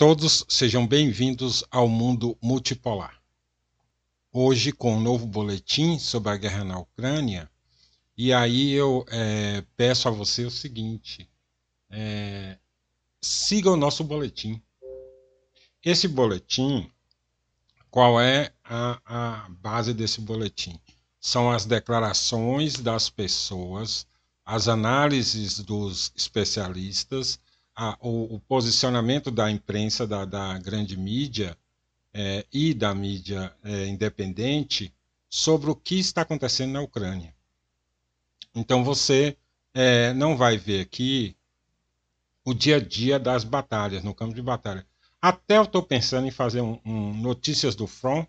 todos, sejam bem-vindos ao mundo multipolar. Hoje com um novo boletim sobre a guerra na Ucrânia, e aí eu é, peço a você o seguinte: é, siga o nosso boletim. Esse boletim, qual é a, a base desse boletim? São as declarações das pessoas, as análises dos especialistas a, o, o, posicionamento da imprensa, da, da grande mídia é, e da mídia é, independente sobre o que está acontecendo na Ucrânia. Então você é, não vai ver aqui o dia a dia das batalhas, no campo de batalha. Até eu estou pensando em fazer um, um, notícias do front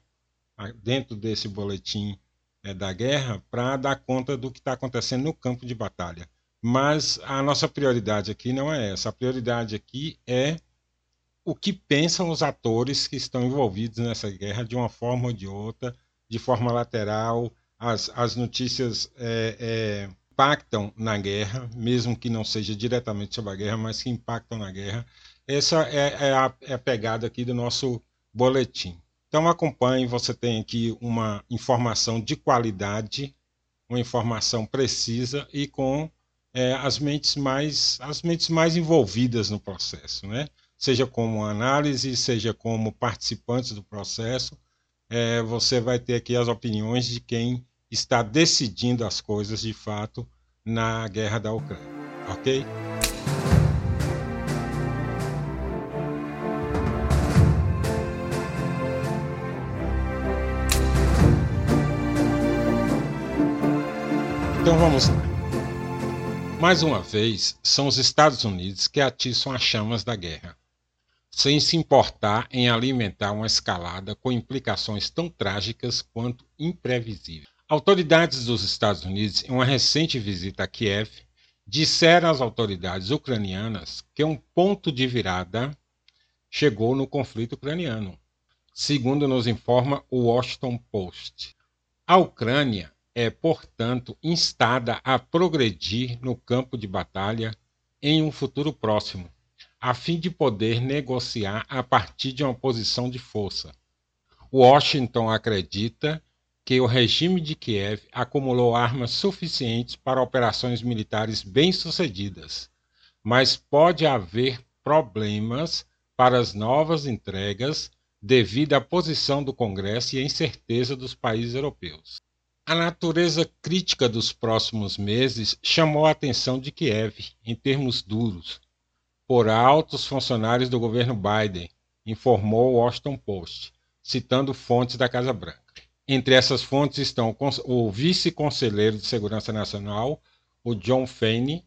dentro desse boletim é, da guerra para dar conta do que está acontecendo no campo de batalha. Mas a nossa prioridade aqui não é essa. A prioridade aqui é o que pensam os atores que estão envolvidos nessa guerra de uma forma ou de outra, de forma lateral. As, as notícias é, é, impactam na guerra, mesmo que não seja diretamente sobre a guerra, mas que impactam na guerra. Essa é, é, a, é a pegada aqui do nosso boletim. Então acompanhe, você tem aqui uma informação de qualidade, uma informação precisa e com é, as mentes mais as mentes mais envolvidas no processo, né? Seja como análise, seja como participantes do processo, é, você vai ter aqui as opiniões de quem está decidindo as coisas de fato na guerra da Ucrânia, ok? Então vamos lá. Mais uma vez, são os Estados Unidos que atiçam as chamas da guerra, sem se importar em alimentar uma escalada com implicações tão trágicas quanto imprevisíveis. Autoridades dos Estados Unidos, em uma recente visita a Kiev, disseram às autoridades ucranianas que um ponto de virada chegou no conflito ucraniano, segundo nos informa o Washington Post. A Ucrânia é, portanto, instada a progredir no campo de batalha em um futuro próximo, a fim de poder negociar a partir de uma posição de força. Washington acredita que o regime de Kiev acumulou armas suficientes para operações militares bem-sucedidas, mas pode haver problemas para as novas entregas devido à posição do Congresso e à incerteza dos países europeus. A natureza crítica dos próximos meses chamou a atenção de Kiev, em termos duros, por altos funcionários do governo Biden, informou o Washington Post, citando fontes da Casa Branca. Entre essas fontes estão o vice-conselheiro de Segurança Nacional, o John Fane,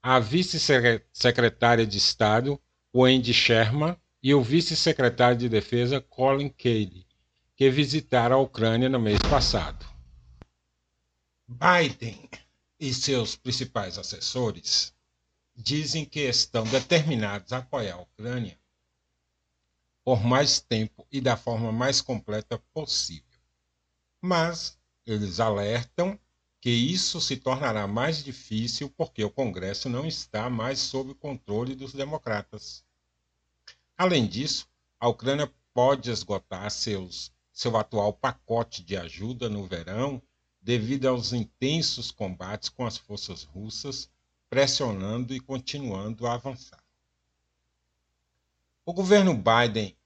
a vice-secretária de Estado, Wendy Sherman, e o vice-secretário de Defesa, Colin Cade, que visitaram a Ucrânia no mês passado. Biden e seus principais assessores dizem que estão determinados a apoiar a Ucrânia por mais tempo e da forma mais completa possível. Mas eles alertam que isso se tornará mais difícil porque o Congresso não está mais sob o controle dos democratas. Além disso, a Ucrânia pode esgotar seus, seu atual pacote de ajuda no verão devido aos intensos combates com as forças russas, pressionando e continuando a avançar. O governo Biden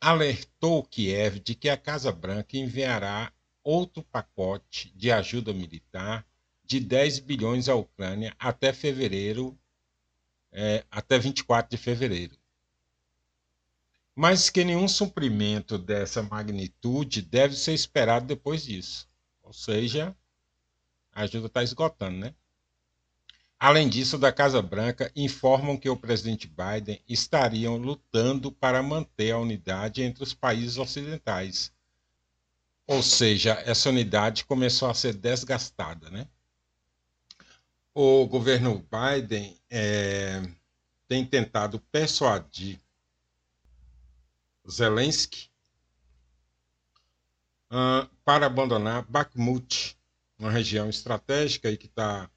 alertou Kiev de que a Casa Branca enviará outro pacote de ajuda militar de 10 bilhões à Ucrânia até fevereiro, é, até 24 de fevereiro. Mas que nenhum suprimento dessa magnitude deve ser esperado depois disso. Ou seja, a ajuda está esgotando, né? Além disso, da Casa Branca informam que o presidente Biden estariam lutando para manter a unidade entre os países ocidentais. Ou seja, essa unidade começou a ser desgastada, né? O governo Biden é, tem tentado persuadir Zelensky uh, para abandonar Bakhmut, uma região estratégica e que está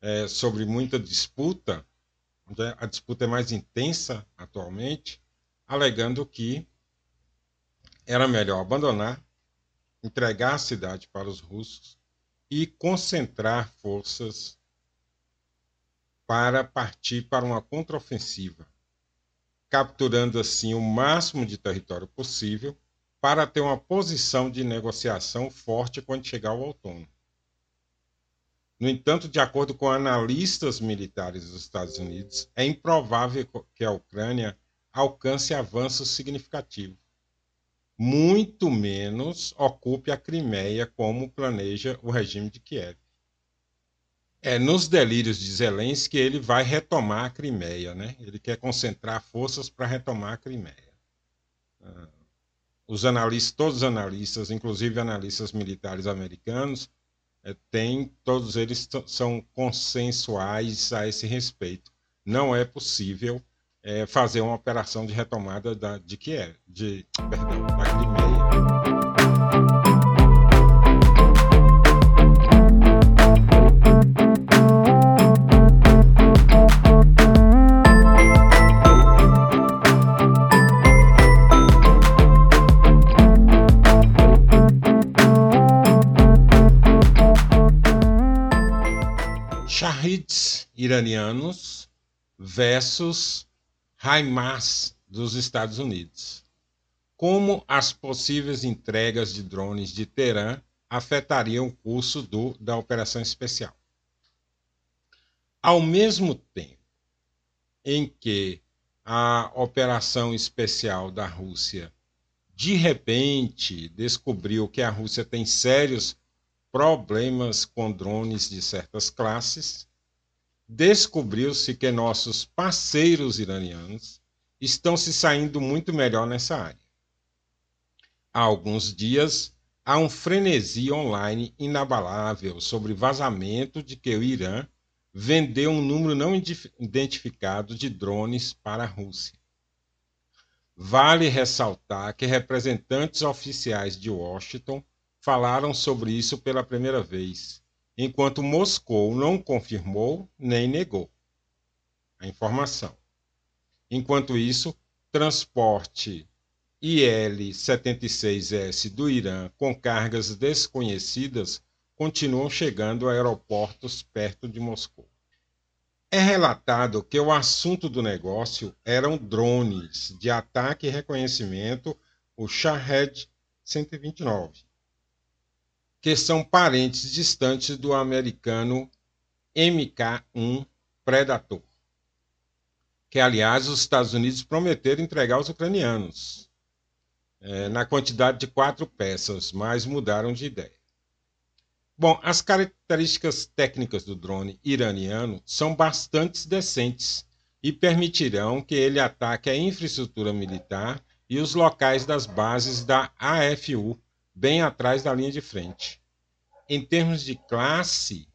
é, sobre muita disputa, a disputa é mais intensa atualmente, alegando que era melhor abandonar, entregar a cidade para os russos e concentrar forças para partir para uma contraofensiva, capturando assim o máximo de território possível para ter uma posição de negociação forte quando chegar o outono. No entanto, de acordo com analistas militares dos Estados Unidos, é improvável que a Ucrânia alcance avanços significativos muito menos ocupe a Crimeia como planeja o regime de Kiev. É nos delírios de Zelensky que ele vai retomar a Crimeia, né? Ele quer concentrar forças para retomar a Crimeia. Ah, os analistas, todos os analistas, inclusive analistas militares americanos, é, têm, todos eles são consensuais a esse respeito. Não é possível é, fazer uma operação de retomada da, de Kiev, de, perdão, iranianos versus HIMARS dos Estados Unidos. Como as possíveis entregas de drones de Teherã afetariam o curso do, da operação especial. Ao mesmo tempo em que a operação especial da Rússia de repente descobriu que a Rússia tem sérios problemas com drones de certas classes, descobriu-se que nossos parceiros iranianos estão se saindo muito melhor nessa área. Há alguns dias, há um frenesi online inabalável sobre vazamento de que o Irã vendeu um número não identificado de drones para a Rússia. Vale ressaltar que representantes oficiais de Washington falaram sobre isso pela primeira vez enquanto Moscou não confirmou nem negou a informação. Enquanto isso, transporte IL-76S do Irã com cargas desconhecidas continuam chegando a aeroportos perto de Moscou. É relatado que o assunto do negócio eram drones de ataque e reconhecimento, o Shahed 129, que são parentes distantes do americano MK-1 Predator, que, aliás, os Estados Unidos prometeram entregar aos ucranianos, é, na quantidade de quatro peças, mas mudaram de ideia. Bom, as características técnicas do drone iraniano são bastante decentes e permitirão que ele ataque a infraestrutura militar e os locais das bases da AFU, bem atrás da linha de frente. Em termos de classe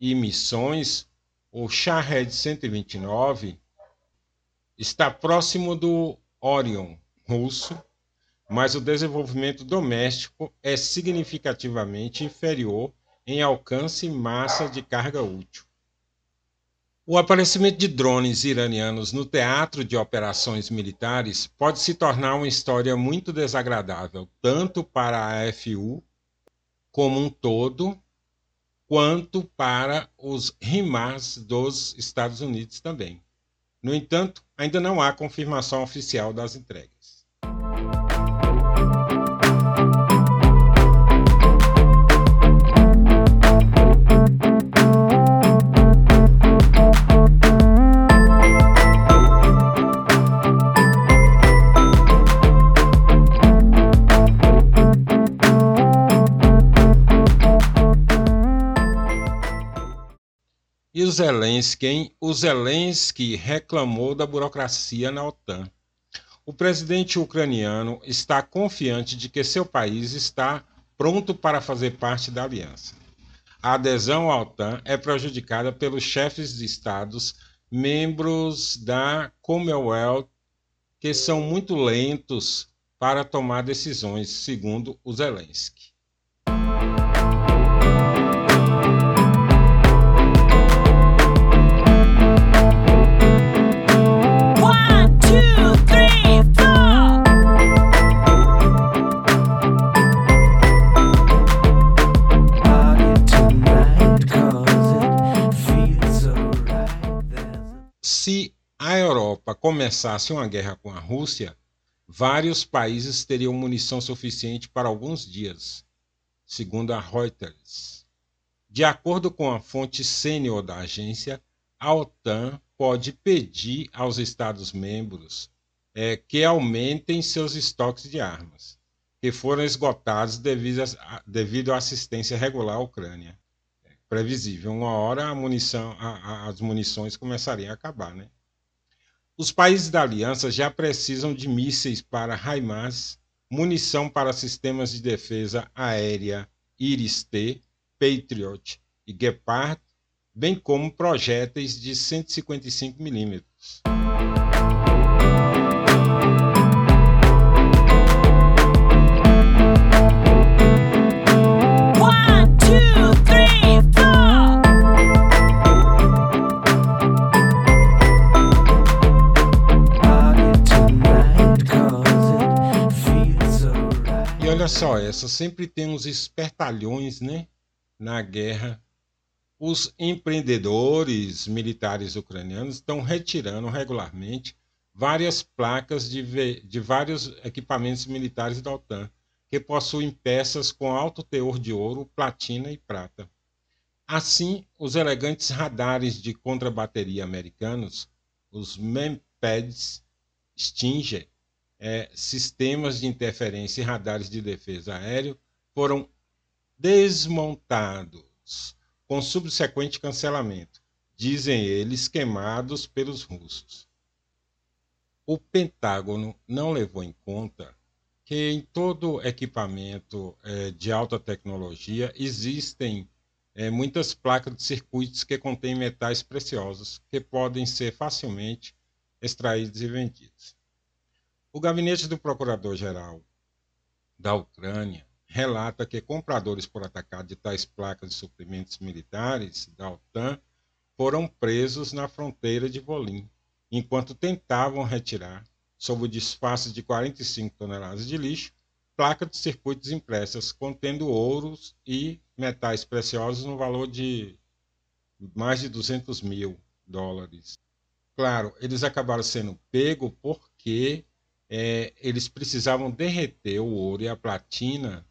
e missões, o Shahed 129 está próximo do Orion russo, mas o desenvolvimento doméstico é significativamente inferior em alcance e massa de carga útil. O aparecimento de drones iranianos no teatro de operações militares pode se tornar uma história muito desagradável, tanto para a AFU como um todo, quanto para os RIMARS dos Estados Unidos também. No entanto, ainda não há confirmação oficial das entregas. E o Zelensky, hein? O Zelensky reclamou da burocracia na OTAN. O presidente ucraniano está confiante de que seu país está pronto para fazer parte da aliança. A adesão à OTAN é prejudicada pelos chefes de estados membros da Commonwealth, que são muito lentos para tomar decisões, segundo o Zelensky. Começasse uma guerra com a Rússia, vários países teriam munição suficiente para alguns dias, segundo a Reuters. De acordo com a fonte sênior da agência, a OTAN pode pedir aos Estados-membros é, que aumentem seus estoques de armas, que foram esgotados devido, a, devido à assistência regular à Ucrânia. É previsível, uma hora a munição, a, a, as munições começariam a acabar, né? Os países da aliança já precisam de mísseis para HIMARS, munição para sistemas de defesa aérea Iris-T, Patriot e Gepard, bem como projéteis de 155 milímetros. Olha só, essa sempre tem uns espertalhões, né? Na guerra. Os empreendedores militares ucranianos estão retirando regularmente várias placas de, de vários equipamentos militares da OTAN, que possuem peças com alto teor de ouro, platina e prata. Assim, os elegantes radares de contrabateria americanos, os MEMPEDs Stinger, é, sistemas de interferência e radares de defesa aéreo foram desmontados com subsequente cancelamento, dizem eles queimados pelos russos. O Pentágono não levou em conta que em todo equipamento é, de alta tecnologia existem é, muitas placas de circuitos que contêm metais preciosos que podem ser facilmente extraídos e vendidos. O gabinete do procurador-geral da Ucrânia relata que compradores por atacado de tais placas de suprimentos militares da OTAN foram presos na fronteira de Volim, enquanto tentavam retirar, sob o disfarce de 45 toneladas de lixo, placas de circuitos impressas contendo ouros e metais preciosos no valor de mais de 200 mil dólares. Claro, eles acabaram sendo pegos porque é, eles precisavam derreter o ouro e a platina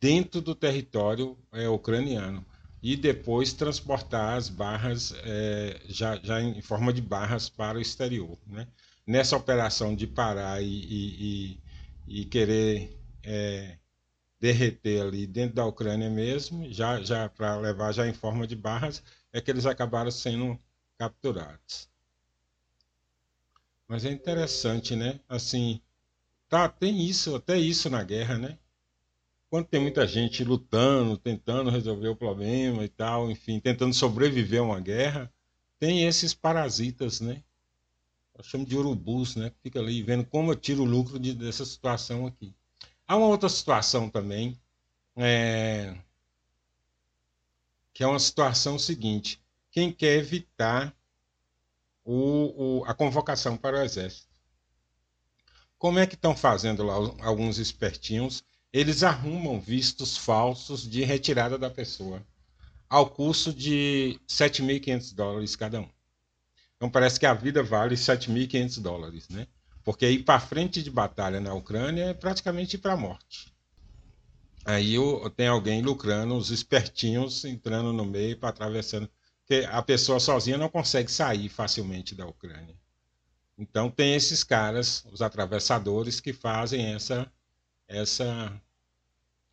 dentro do território é, ucraniano e depois transportar as barras é, já, já em forma de barras para o exterior. Né? Nessa operação de parar e, e, e, e querer é, derreter ali dentro da Ucrânia mesmo, já, já para levar já em forma de barras, é que eles acabaram sendo capturados. Mas é interessante, né? Assim, tá, tem isso, até isso na guerra, né? Quando tem muita gente lutando, tentando resolver o problema e tal, enfim, tentando sobreviver a uma guerra, tem esses parasitas, né? Eu chamo de urubus, né? Fica ali vendo como eu tiro o lucro de, dessa situação aqui. Há uma outra situação também, é... que é uma situação seguinte: quem quer evitar o, o, a convocação para o Exército. Como é que estão fazendo lá alguns espertinhos? Eles arrumam vistos falsos de retirada da pessoa, ao custo de 7.500 dólares cada um. Então parece que a vida vale 7.500 dólares, né? Porque ir para frente de batalha na Ucrânia é praticamente ir para a morte. Aí tem alguém lucrando, os espertinhos entrando no meio para atravessando que a pessoa sozinha não consegue sair facilmente da Ucrânia. Então tem esses caras, os atravessadores, que fazem essa essa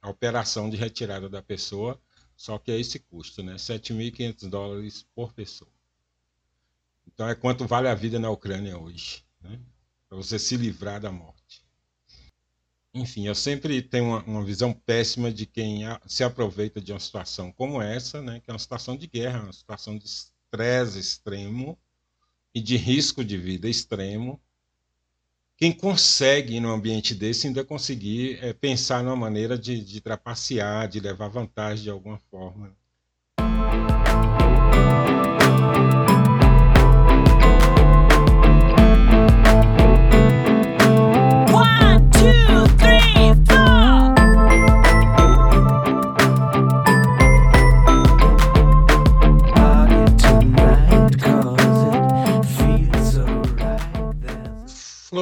operação de retirada da pessoa, só que é esse custo, né? 7.500 dólares por pessoa. Então é quanto vale a vida na Ucrânia hoje, né? Para você se livrar da morte. Enfim, eu sempre tenho uma, uma, visão péssima de quem se aproveita de uma situação como essa, né, que é uma situação de guerra, uma situação de estresse extremo e de risco de vida extremo. Quem consegue, num ambiente desse, ainda conseguir é, pensar numa maneira de, de trapacear, de levar vantagem de alguma forma.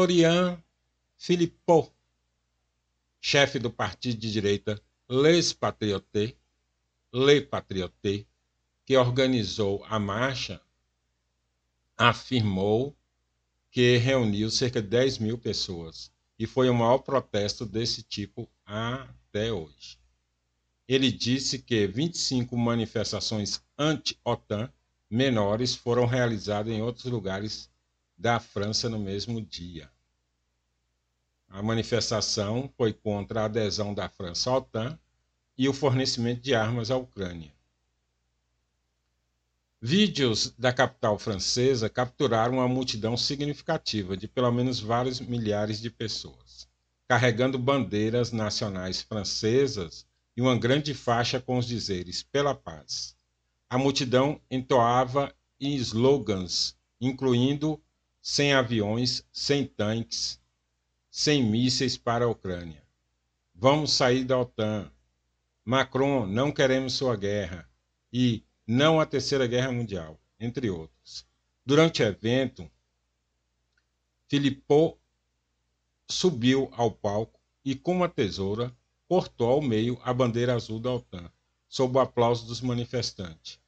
Jean Philippot, chefe do partido de direita Les Patriotes, Les Patriotes, que organizou a marcha, afirmou que reuniu cerca de 10 mil pessoas e foi o maior protesto desse tipo até hoje. Ele disse que 25 manifestações anti-OTAN menores foram realizadas em outros lugares da França no mesmo dia. A manifestação foi contra a adesão da França à OTAN e o fornecimento de armas à Ucrânia. Vídeos da capital francesa capturaram uma multidão significativa de pelo menos vários milhares de pessoas, carregando bandeiras nacionais francesas e uma grande faixa com os dizeres pela paz. A multidão entoava slogans, incluindo sem aviões, sem tanques, sem mísseis para a Ucrânia. Vamos sair da OTAN. Macron, não queremos sua guerra. E não a Terceira Guerra Mundial, entre outros. Durante o evento, Filippo subiu ao palco e, com uma tesoura, cortou ao meio a bandeira azul da OTAN, sob o aplauso dos manifestantes.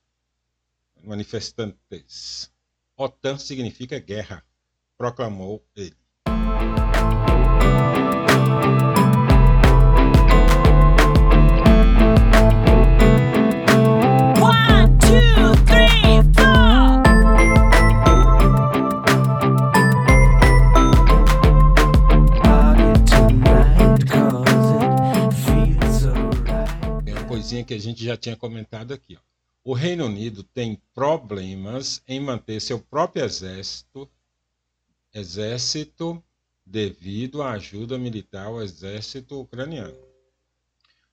Manifestantes. OTAN significa guerra, proclamou ele. que a gente já tinha comentado aqui. Ó. O Reino Unido tem problemas em manter seu próprio exército, exército devido à ajuda militar ao exército ucraniano.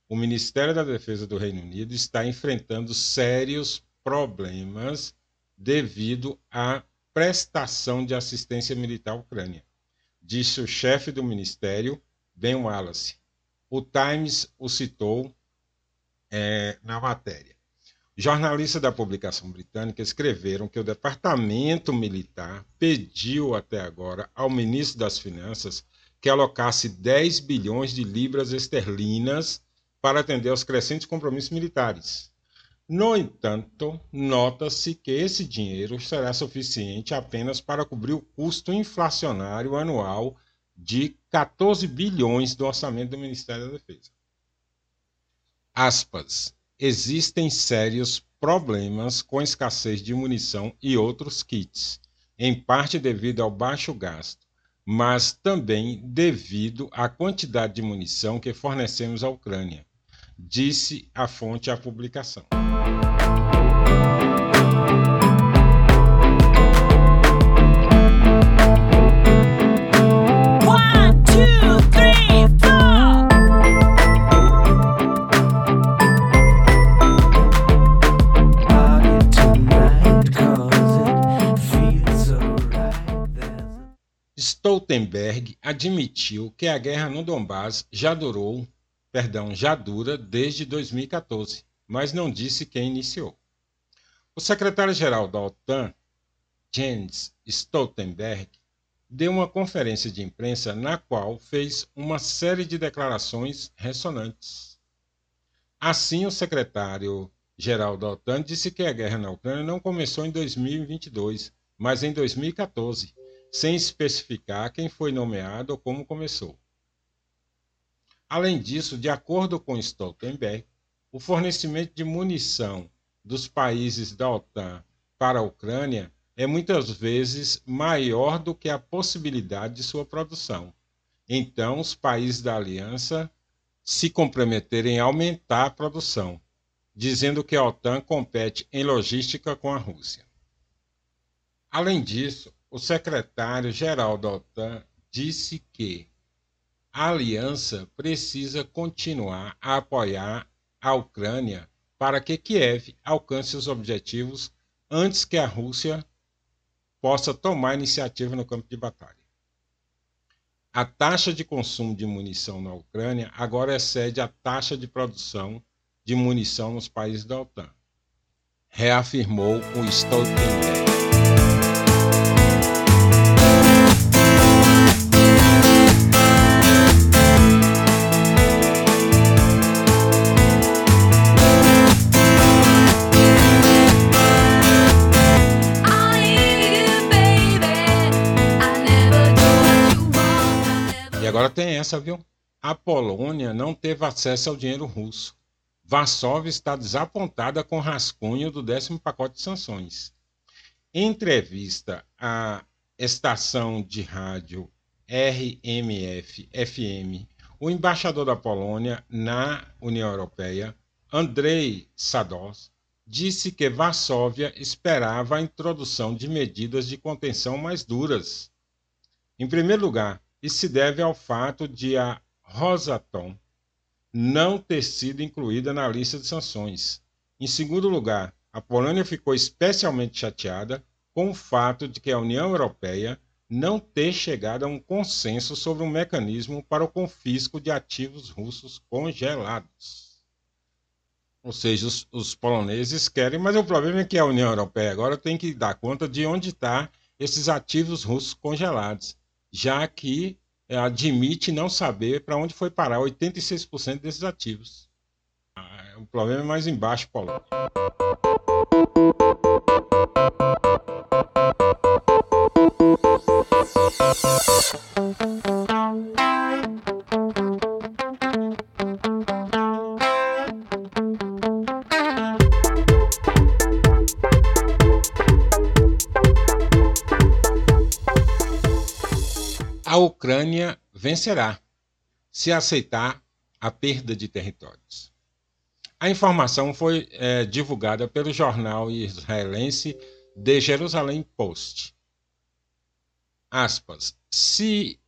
O Ministério da Defesa do Reino Unido está enfrentando sérios problemas devido à prestação de assistência militar à Ucrânia, disse o chefe do ministério, Ben Wallace. O Times o citou é, na matéria. Jornalistas da publicação britânica escreveram que o Departamento Militar pediu até agora ao ministro das Finanças que alocasse 10 bilhões de libras esterlinas para atender aos crescentes compromissos militares. No entanto, nota-se que esse dinheiro será suficiente apenas para cobrir o custo inflacionário anual de 14 bilhões do orçamento do Ministério da Defesa aspas, existem sérios problemas com escassez de munição e outros kits, em parte devido ao baixo gasto, mas também devido à quantidade de munição que fornecemos à Ucrânia, disse a fonte à publicação. Stoltenberg admitiu que a guerra no Donbás já durou, perdão, já dura desde 2014, mas não disse quem iniciou. O secretário-geral da OTAN, Jens Stoltenberg, deu uma conferência de imprensa na qual fez uma série de declarações ressonantes. Assim, o secretário-geral da OTAN disse que a guerra na Ucrânia não começou em 2022, mas em 2014 sem especificar quem foi nomeado ou como começou. Além disso, de acordo com Stoltenberg, o fornecimento de munição dos países da OTAN para a Ucrânia é muitas vezes maior do que a possibilidade de sua produção. Então, os países da aliança se comprometerem a aumentar a produção, dizendo que a OTAN compete em logística com a Rússia. Além disso, o secretário-geral da OTAN disse que a aliança precisa continuar a apoiar a Ucrânia para que Kiev alcance os objetivos antes que a Rússia possa tomar iniciativa no campo de batalha. A taxa de consumo de munição na Ucrânia agora excede a taxa de produção de munição nos países da OTAN, reafirmou o Stoltenberg. Essa, viu? A Polônia não teve acesso ao dinheiro russo. Varsóvia está desapontada com o rascunho do décimo pacote de sanções. Em entrevista à estação de rádio RMF-FM, o embaixador da Polônia na União Europeia, Andrei Sados, disse que Varsóvia esperava a introdução de medidas de contenção mais duras. Em primeiro lugar, isso se deve ao fato de a Rosatom não ter sido incluída na lista de sanções. Em segundo lugar, a Polônia ficou especialmente chateada com o fato de que a União Europeia não ter chegado a um consenso sobre um mecanismo para o confisco de ativos russos congelados. Ou seja, os, os, poloneses querem, mas o problema é que a União Europeia agora tem que dar conta de onde estão tá esses ativos russos congelados, já que é, admite não saber para onde foi parar 86% desses ativos. Ah, o problema é mais embaixo, Polônia. Ucrânia vencerá se aceitar a perda de territórios. A informação foi é, divulgada pelo jornal israelense The Jerusalem Post. Aspas. Se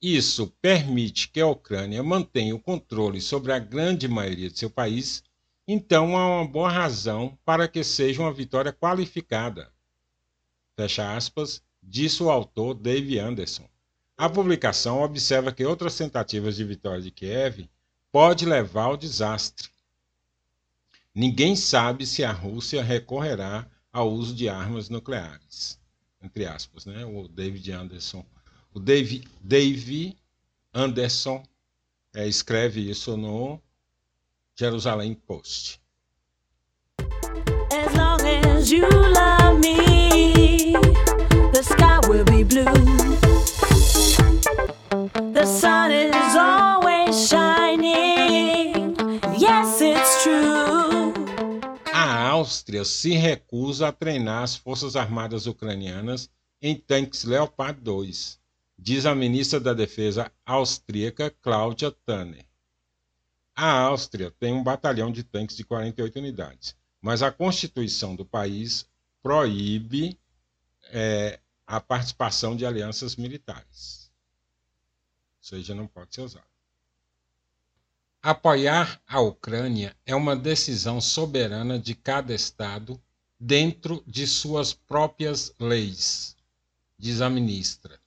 isso permite que a Ucrânia mantenha o controle sobre a grande maioria de seu país, então há uma boa razão para que seja uma vitória qualificada. Fecha aspas, disse o autor Dave Anderson. A publicação observa que outras tentativas de vitória de Kiev pode levar ao desastre. Ninguém sabe se a Rússia recorrerá ao uso de armas nucleares. Entre aspas, né? O David Anderson. O Dave, Dave Anderson é, escreve isso no Jerusalém Post. As long as you love me, the sky will be blue. The sun is always shining. Yes, it's true. A Áustria se recusa a treinar as forças armadas ucranianas em tanques Leopard 2, diz a ministra da Defesa austríaca Claudia Tanner. A Áustria tem um batalhão de tanques de 48 unidades, mas a Constituição do país proíbe é, a participação de alianças militares seja, não pode ser usado. Apoiar a Ucrânia é uma decisão soberana de cada Estado dentro de suas próprias leis, diz a ministra.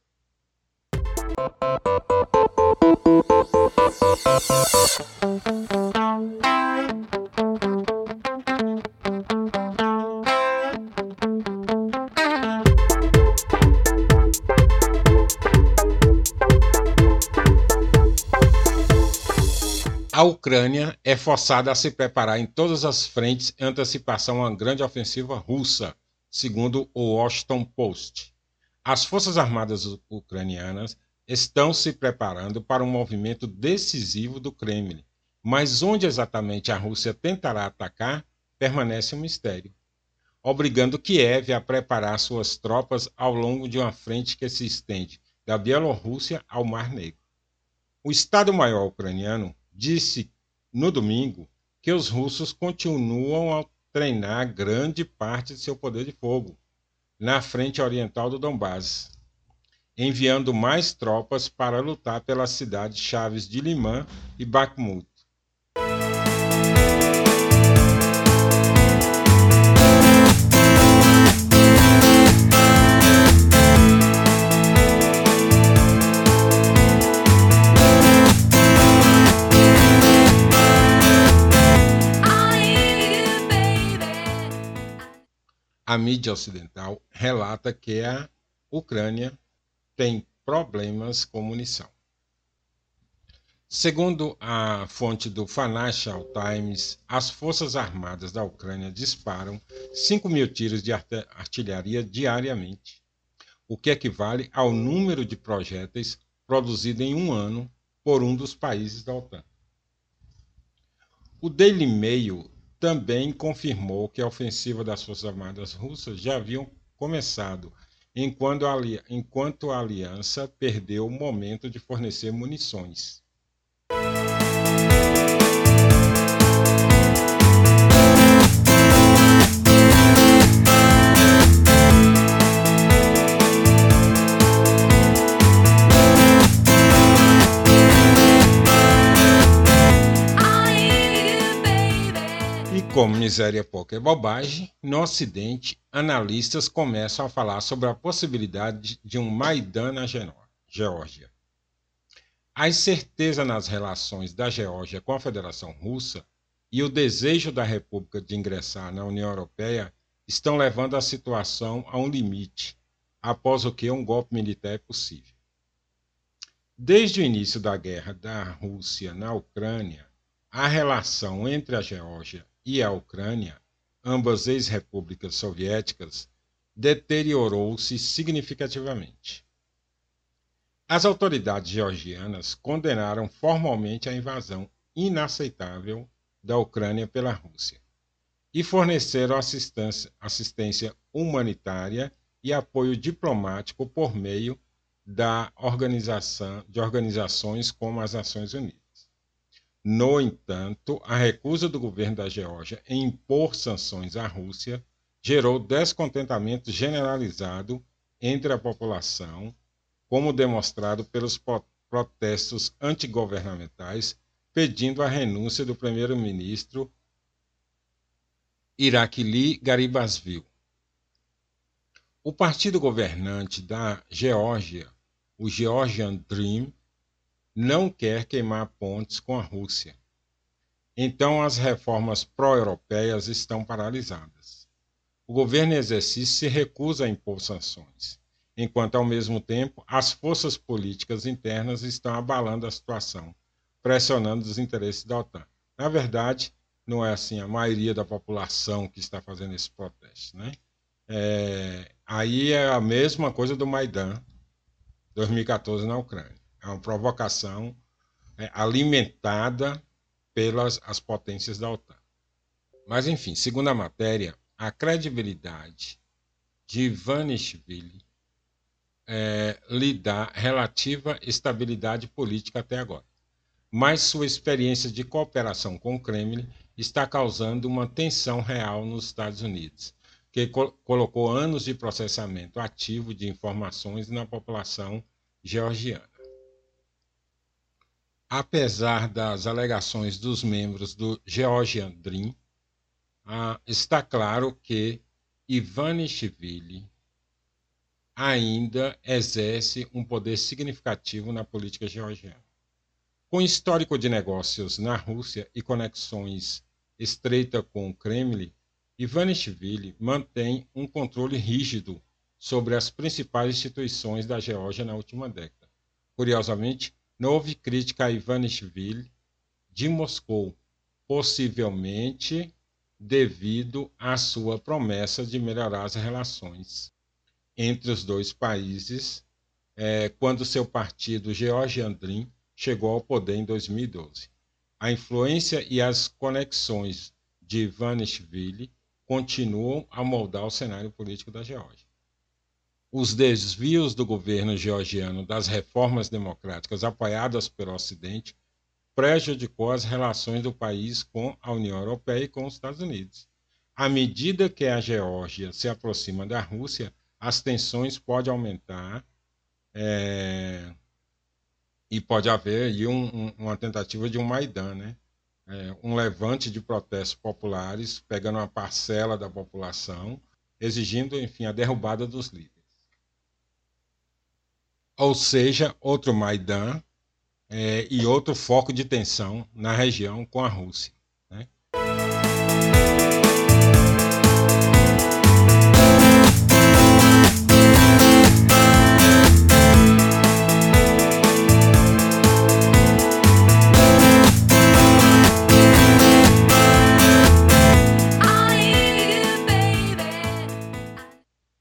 A Ucrânia é forçada a se preparar em todas as frentes em antecipação a uma grande ofensiva russa, segundo o Washington Post. As Forças Armadas ucranianas estão se preparando para um movimento decisivo do Kremlin, mas onde exatamente a Rússia tentará atacar permanece um mistério, obrigando Kiev a preparar suas tropas ao longo de uma frente que se estende da Bielorrússia ao Mar Negro. O Estado-Maior ucraniano disse no domingo que os russos continuam a treinar grande parte de seu poder de fogo na frente oriental do Donbass, enviando mais tropas para lutar pelas cidades chaves de Limã e Bakhmut. A mídia ocidental relata que a Ucrânia tem problemas com munição. Segundo a fonte do Financial Times, as Forças Armadas da Ucrânia disparam 5 mil tiros de artilharia diariamente, o que equivale ao número de projéteis produzidos em um ano por um dos países da OTAN. O Daily Mail também confirmou que a ofensiva das Forças Armadas russas já havia começado, enquanto a, aliança perdeu o momento de fornecer munições. Como miséria pouca é bobagem, no Ocidente, analistas começam a falar sobre a possibilidade de um Maidan na Geórgia. A incerteza nas relações da Geórgia com a Federação Russa e o desejo da República de ingressar na União Europeia estão levando a situação a um limite, após o que um golpe militar é possível. Desde o início da guerra da Rússia na Ucrânia, a relação entre a Geórgia e a Ucrânia, ambas ex-repúblicas soviéticas, deteriorou-se significativamente. As autoridades georgianas condenaram formalmente a invasão inaceitável da Ucrânia pela Rússia e forneceram assistência, assistência humanitária e apoio diplomático por meio da organização, de organizações como as Nações Unidas. No entanto, a recusa do governo da Geórgia em impor sanções à Rússia gerou descontentamento generalizado entre a população, como demonstrado pelos protestos antigovernamentais pedindo a renúncia do primeiro-ministro Irakli Garibasvili. O partido governante da Geórgia, o Georgian Dream, não quer queimar pontes com a Rússia. Então as reformas pró-europeias estão paralisadas. O governo em exercício se recusa a impor sanções, enquanto ao mesmo tempo as forças políticas internas estão abalando a situação, pressionando os interesses da OTAN. Na verdade, não é assim a maioria da população que está fazendo esse protesto, né? É, aí é a mesma coisa do Maidan 2014 na Ucrânia. É uma provocação é, alimentada pelas as potências da OTAN. Mas, enfim, segundo a matéria, a credibilidade de Ivanishvili é, lhe dá relativa estabilidade política até agora. Mas sua experiência de cooperação com o Kremlin está causando uma tensão real nos Estados Unidos, que col colocou anos de processamento ativo de informações na população georgiana. Apesar das alegações dos membros do Georgian Dream, ah, está claro que Ivanishvili ainda exerce um poder significativo na política georgiana. Com histórico de negócios na Rússia e conexões estreita com o Kremlin, Ivanishvili mantém um controle rígido sobre as principais instituições da Geórgia na última década. Curiosamente, não houve crítica a Ivanishvili de Moscou, possivelmente devido à sua promessa de melhorar as relações entre os dois países é, quando seu partido Georgian Dream chegou ao poder em 2012. A influência e as conexões de Ivanishvili continuam a moldar o cenário político da Geórgia os desvios do governo georgiano das reformas democráticas apoiadas pelo Ocidente prejudicou as relações do país com a União Europeia e com os Estados Unidos. À medida que a Geórgia se aproxima da Rússia, as tensões podem aumentar é, e pode haver aí um, um, uma tentativa de um Maidan, né? É, um levante de protestos populares, pegando uma parcela da população, exigindo, enfim, a derrubada dos líderes ou seja, outro Maidan é, e outro foco de tensão na região com a Rússia.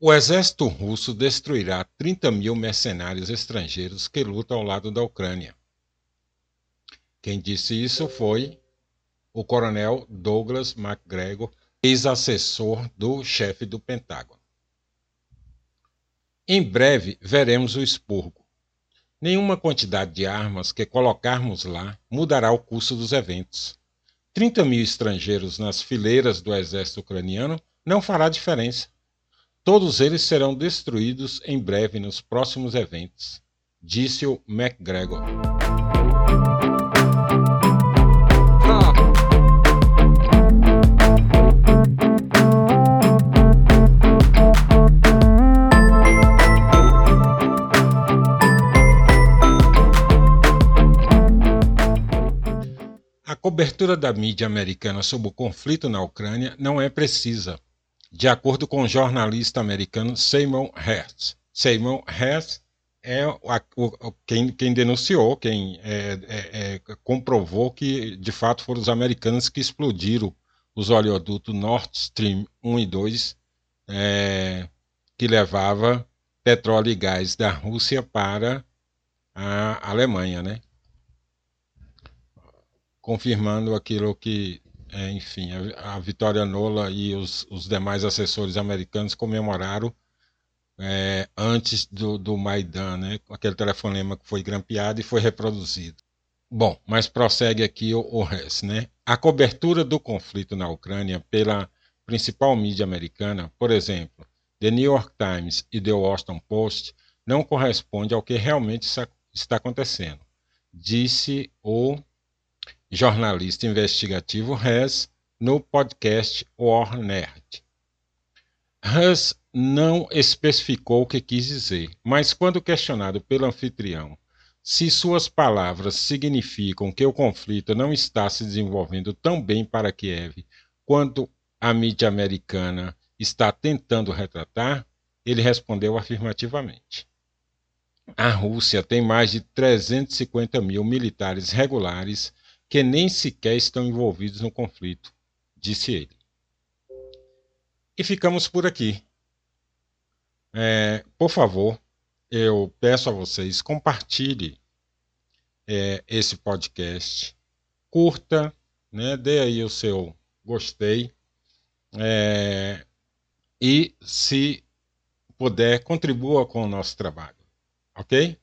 O exército russo destruirá 30 mil mercenários estrangeiros que lutam ao lado da Ucrânia. Quem disse isso foi o coronel Douglas MacGregor, ex-assessor do chefe do Pentágono. Em breve veremos o expurgo. Nenhuma quantidade de armas que colocarmos lá mudará o curso dos eventos. 30 mil estrangeiros nas fileiras do exército ucraniano não fará diferença. Todos eles serão destruídos em breve nos próximos eventos, disse o MacGregor. A cobertura da mídia americana sobre o conflito na Ucrânia não é precisa, de acordo com o jornalista americano Simon Hertz. Simon Hertz é a, o, quem, quem, denunciou, quem é, é, é, comprovou que de fato foram os americanos que explodiram os oleodutos Nord Stream 1 e 2, é, que levava petróleo e gás da Rússia para a Alemanha, né? confirmando aquilo que, é, enfim, a, a, Vitória Nola e os, os, demais assessores americanos comemoraram é, antes do, do Maidan, né, aquele telefonema que foi grampeado e foi reproduzido. Bom, mas prossegue aqui o, o resto, né? A cobertura do conflito na Ucrânia pela principal mídia americana, por exemplo, The New York Times e The Washington Post, não corresponde ao que realmente está acontecendo, disse o jornalista investigativo Hess no podcast War Nerd. Hess não especificou o que quis dizer, mas quando questionado pelo anfitrião se suas palavras significam que o conflito não está se desenvolvendo tão bem para Kiev quanto a mídia americana está tentando retratar, ele respondeu afirmativamente. A Rússia tem mais de 350 mil militares regulares que nem sequer estão envolvidos no conflito, disse ele. E ficamos por aqui. É, por favor, eu peço a vocês, compartilhe é, esse podcast, curta, né, dê aí o seu gostei é, e, se puder, contribua com o nosso trabalho. Ok?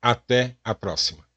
Até a próxima.